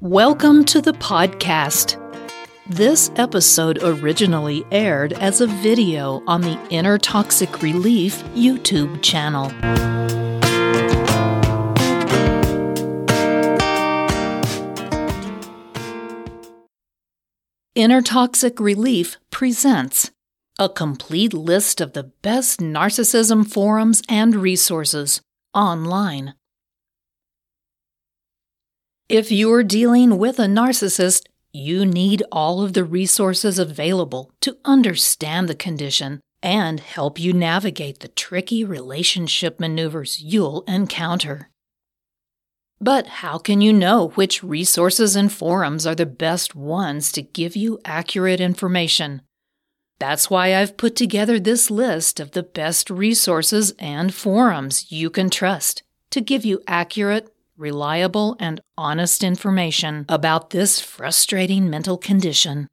Welcome to the podcast. This episode originally aired as a video on the Inner Toxic Relief YouTube channel. Inner Toxic Relief presents a complete list of the best narcissism forums and resources online. If you're dealing with a narcissist, you need all of the resources available to understand the condition and help you navigate the tricky relationship maneuvers you'll encounter. But how can you know which resources and forums are the best ones to give you accurate information? That's why I've put together this list of the best resources and forums you can trust to give you accurate, reliable, and honest information about this frustrating mental condition.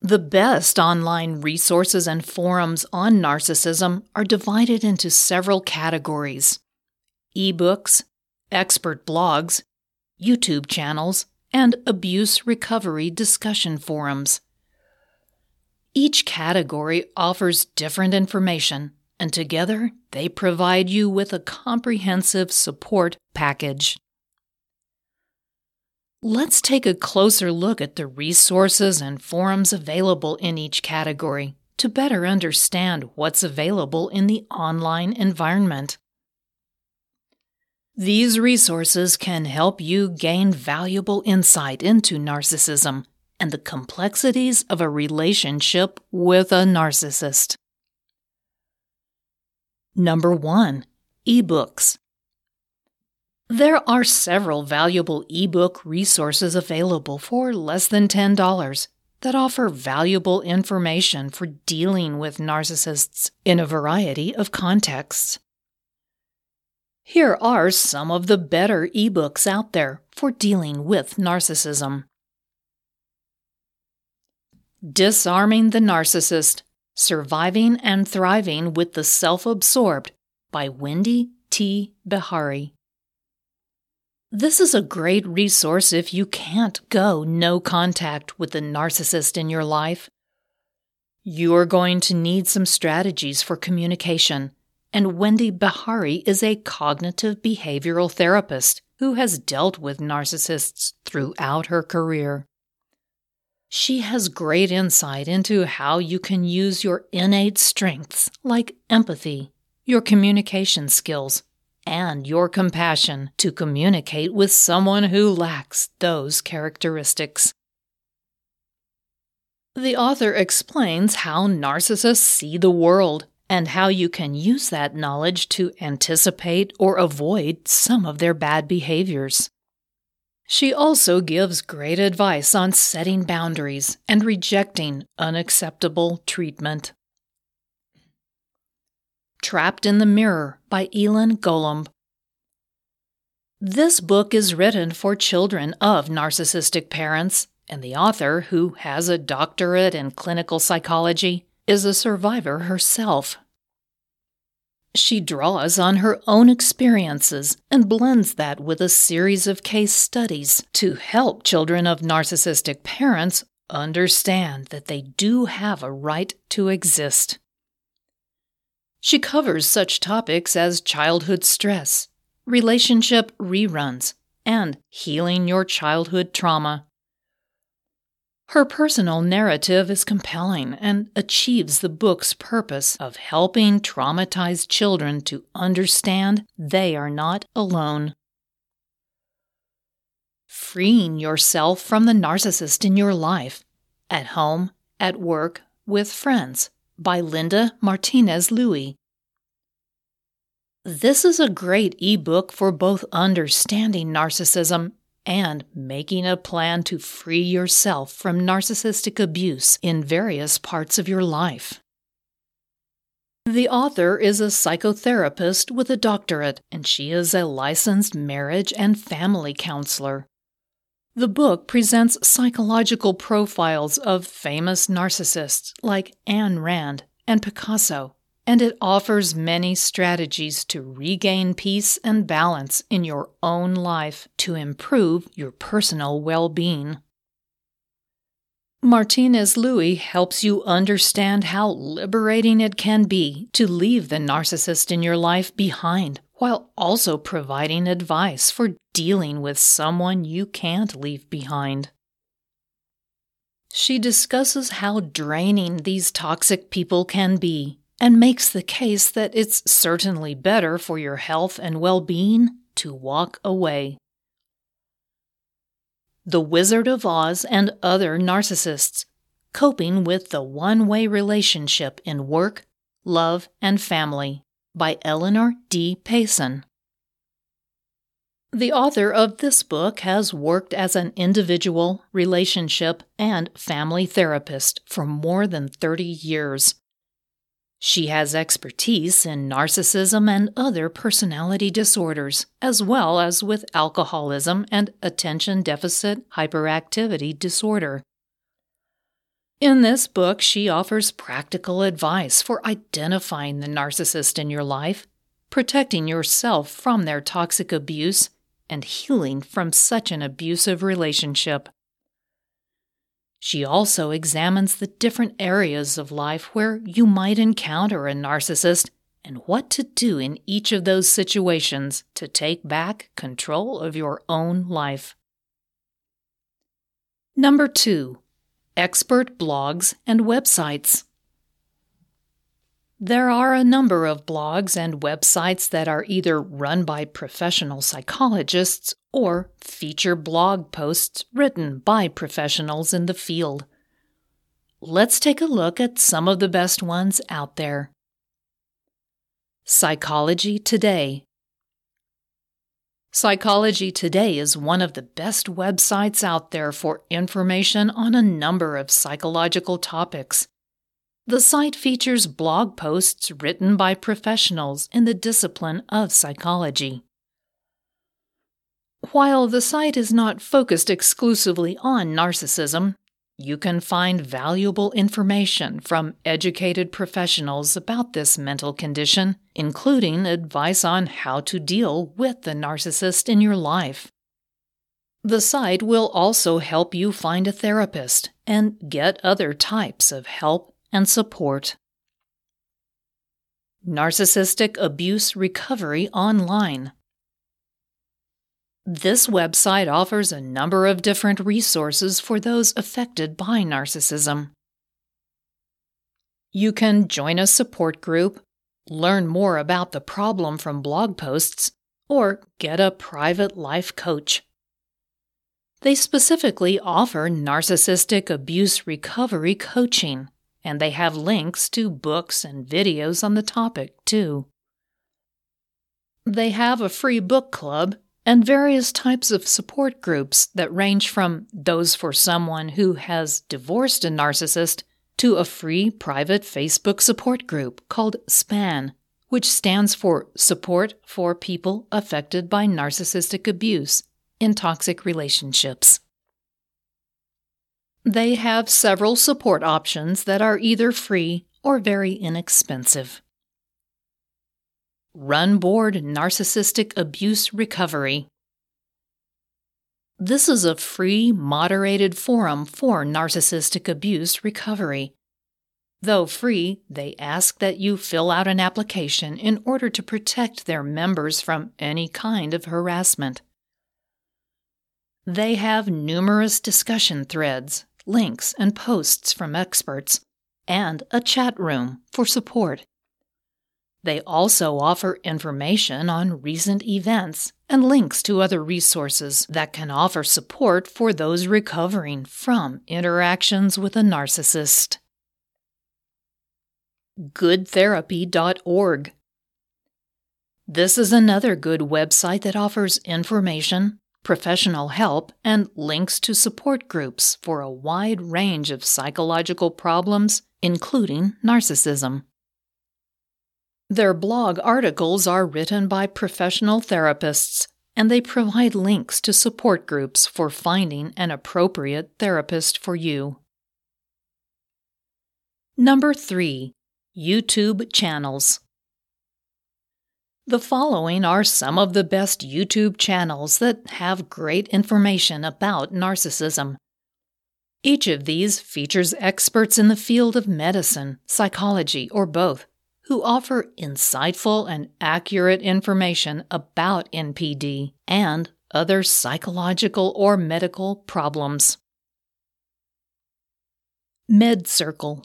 The best online resources and forums on narcissism are divided into several categories ebooks, expert blogs, YouTube channels, and abuse recovery discussion forums. Each category offers different information and together they provide you with a comprehensive support package. Let's take a closer look at the resources and forums available in each category to better understand what's available in the online environment. These resources can help you gain valuable insight into narcissism and the complexities of a relationship with a narcissist. Number 1. Ebooks. There are several valuable ebook resources available for less than $10 that offer valuable information for dealing with narcissists in a variety of contexts. Here are some of the better ebooks out there for dealing with narcissism Disarming the Narcissist Surviving and Thriving with the Self Absorbed by Wendy T. Behary. This is a great resource if you can't go no contact with the narcissist in your life. You are going to need some strategies for communication, and Wendy Behary is a cognitive behavioral therapist who has dealt with narcissists throughout her career. She has great insight into how you can use your innate strengths like empathy, your communication skills, and your compassion to communicate with someone who lacks those characteristics. The author explains how narcissists see the world and how you can use that knowledge to anticipate or avoid some of their bad behaviors. She also gives great advice on setting boundaries and rejecting unacceptable treatment. Trapped in the Mirror by Elan Golomb. This book is written for children of narcissistic parents, and the author, who has a doctorate in clinical psychology, is a survivor herself. She draws on her own experiences and blends that with a series of case studies to help children of narcissistic parents understand that they do have a right to exist. She covers such topics as childhood stress, relationship reruns, and healing your childhood trauma. Her personal narrative is compelling and achieves the book's purpose of helping traumatized children to understand they are not alone. Freeing yourself from the narcissist in your life, at home, at work, with friends, by Linda Martinez Lewi. This is a great ebook for both understanding narcissism and making a plan to free yourself from narcissistic abuse in various parts of your life. The author is a psychotherapist with a doctorate, and she is a licensed marriage and family counselor. The book presents psychological profiles of famous narcissists like Ayn Rand and Picasso, and it offers many strategies to regain peace and balance in your own life to improve your personal well being. Martinez Lewi helps you understand how liberating it can be to leave the narcissist in your life behind while also providing advice for dealing with someone you can't leave behind. She discusses how draining these toxic people can be and makes the case that it's certainly better for your health and well being to walk away. The Wizard of Oz and Other Narcissists Coping with the One Way Relationship in Work, Love, and Family by Eleanor D. Payson. The author of this book has worked as an individual, relationship, and family therapist for more than 30 years. She has expertise in narcissism and other personality disorders, as well as with alcoholism and attention deficit hyperactivity disorder. In this book, she offers practical advice for identifying the narcissist in your life, protecting yourself from their toxic abuse, and healing from such an abusive relationship. She also examines the different areas of life where you might encounter a narcissist and what to do in each of those situations to take back control of your own life. Number two, expert blogs and websites. There are a number of blogs and websites that are either run by professional psychologists or feature blog posts written by professionals in the field. Let's take a look at some of the best ones out there. Psychology Today Psychology Today is one of the best websites out there for information on a number of psychological topics. The site features blog posts written by professionals in the discipline of psychology. While the site is not focused exclusively on narcissism, you can find valuable information from educated professionals about this mental condition, including advice on how to deal with the narcissist in your life. The site will also help you find a therapist and get other types of help and support. Narcissistic Abuse Recovery Online. This website offers a number of different resources for those affected by narcissism. You can join a support group, learn more about the problem from blog posts, or get a private life coach. They specifically offer narcissistic abuse recovery coaching and they have links to books and videos on the topic, too. They have a free book club and various types of support groups that range from those for someone who has divorced a narcissist to a free private Facebook support group called SPAN, which stands for Support for People Affected by Narcissistic Abuse in Toxic Relationships. They have several support options that are either free or very inexpensive. Run Board Narcissistic Abuse Recovery. This is a free, moderated forum for narcissistic abuse recovery. Though free, they ask that you fill out an application in order to protect their members from any kind of harassment. They have numerous discussion threads, links and posts from experts, and a chat room for support. They also offer information on recent events and links to other resources that can offer support for those recovering from interactions with a narcissist. GoodTherapy.org This is another good website that offers information, professional help, and links to support groups for a wide range of psychological problems, including narcissism. Their blog articles are written by professional therapists, and they provide links to support groups for finding an appropriate therapist for you. Number 3. YouTube channels. The following are some of the best YouTube channels that have great information about narcissism. Each of these features experts in the field of medicine, psychology, or both, who offer insightful and accurate information about NPD and other psychological or medical problems. MedCircle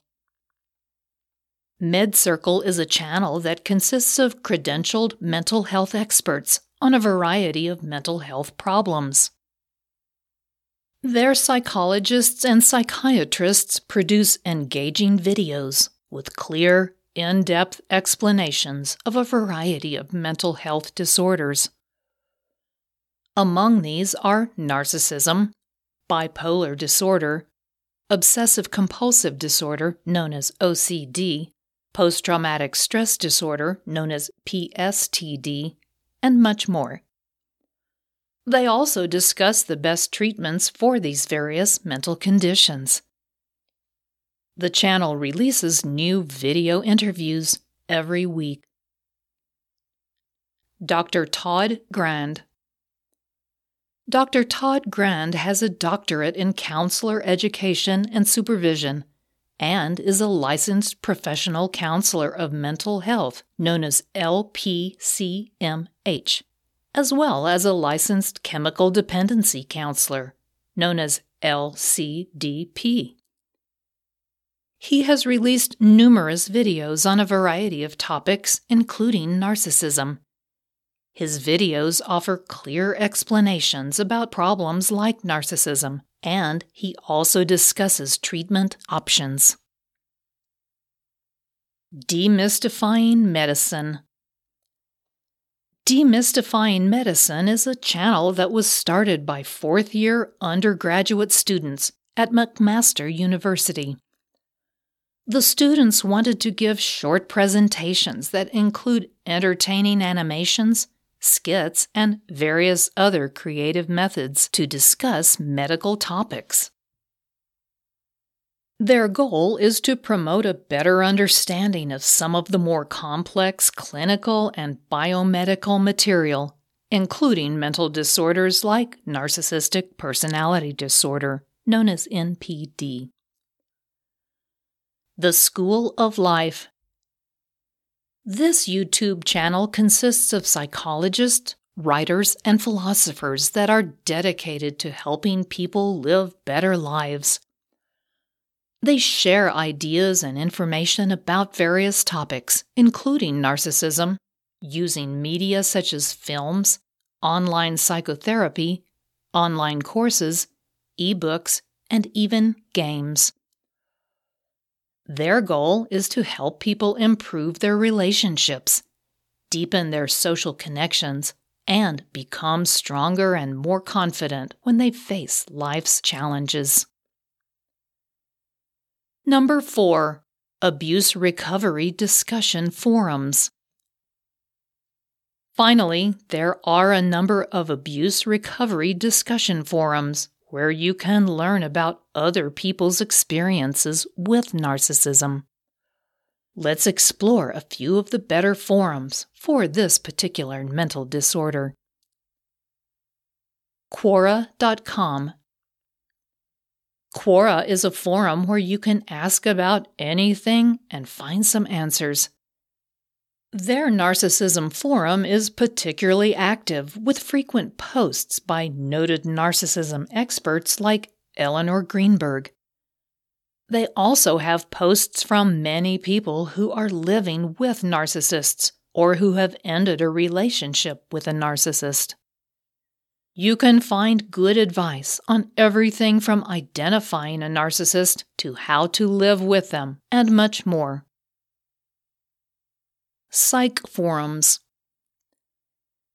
MedCircle is a channel that consists of credentialed mental health experts on a variety of mental health problems. Their psychologists and psychiatrists produce engaging videos with clear, in depth explanations of a variety of mental health disorders. Among these are narcissism, bipolar disorder, obsessive compulsive disorder, known as OCD, post traumatic stress disorder, known as PSTD, and much more. They also discuss the best treatments for these various mental conditions. The channel releases new video interviews every week. Dr. Todd Grande Dr. Todd Grande has a doctorate in counselor education and supervision and is a licensed professional counselor of mental health known as LPCMH, as well as a licensed chemical dependency counselor known as LCDP. He has released numerous videos on a variety of topics, including narcissism. His videos offer clear explanations about problems like narcissism and he also discusses treatment options. Demystifying Medicine Demystifying Medicine is a channel that was started by fourth year undergraduate students at McMaster University. The students wanted to give short presentations that include entertaining animations, skits, and various other creative methods to discuss medical topics. Their goal is to promote a better understanding of some of the more complex clinical and biomedical material, including mental disorders like narcissistic personality disorder, known as NPD. The School of Life this YouTube channel consists of psychologists, writers, and philosophers that are dedicated to helping people live better lives. They share ideas and information about various topics, including narcissism, using media such as films, online psychotherapy, online courses, ebooks, and even games. Their goal is to help people improve their relationships, deepen their social connections, and become stronger and more confident when they face life's challenges. Number 4. Abuse Recovery Discussion Forums. Finally, there are a number of abuse recovery discussion forums where you can learn about other people's experiences with narcissism. Let's explore a few of the better forums for this particular mental disorder. Quora.com Quora is a forum where you can ask about anything and find some answers. Their narcissism forum is particularly active with frequent posts by noted narcissism experts like Elinor Greenberg. They also have posts from many people who are living with narcissists or who have ended a relationship with a narcissist. You can find good advice on everything from identifying a narcissist to how to live with them and much more. Psych forums.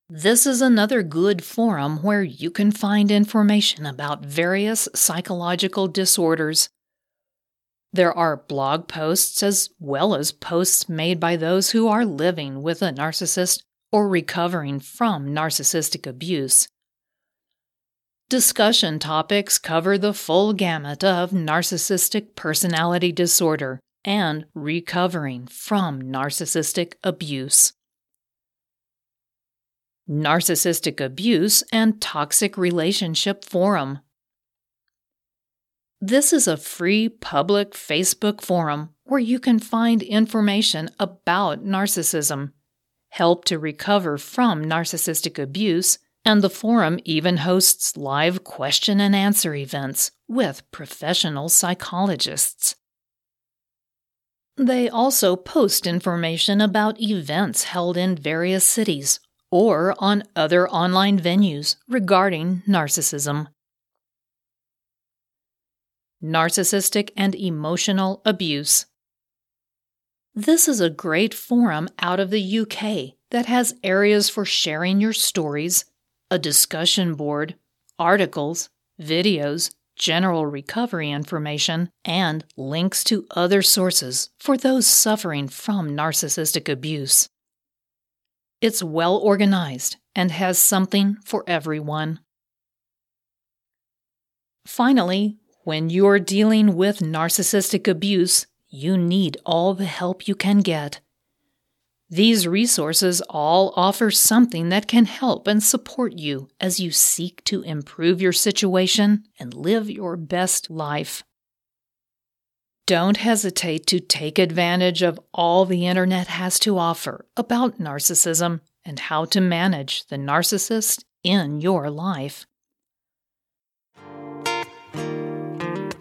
This is another good forum where you can find information about various psychological disorders. There are blog posts as well as posts made by those who are living with a narcissist or recovering from narcissistic abuse. Discussion topics cover the full gamut of narcissistic personality disorder and recovering from narcissistic abuse. Narcissistic Abuse and Toxic Relationship Forum. This is a free public Facebook forum where you can find information about narcissism, help to recover from narcissistic abuse, and the forum even hosts live question and answer events with professional psychologists. They also post information about events held in various cities or on other online venues regarding narcissism. Narcissistic and emotional abuse. This is a great forum out of the UK that has areas for sharing your stories, a discussion board, articles, videos, general recovery information, and links to other sources for those suffering from narcissistic abuse. It's well organized and has something for everyone. Finally, when you're dealing with narcissistic abuse, you need all the help you can get. These resources all offer something that can help and support you as you seek to improve your situation and live your best life. Don't hesitate to take advantage of all the internet has to offer about narcissism and how to manage the narcissist in your life.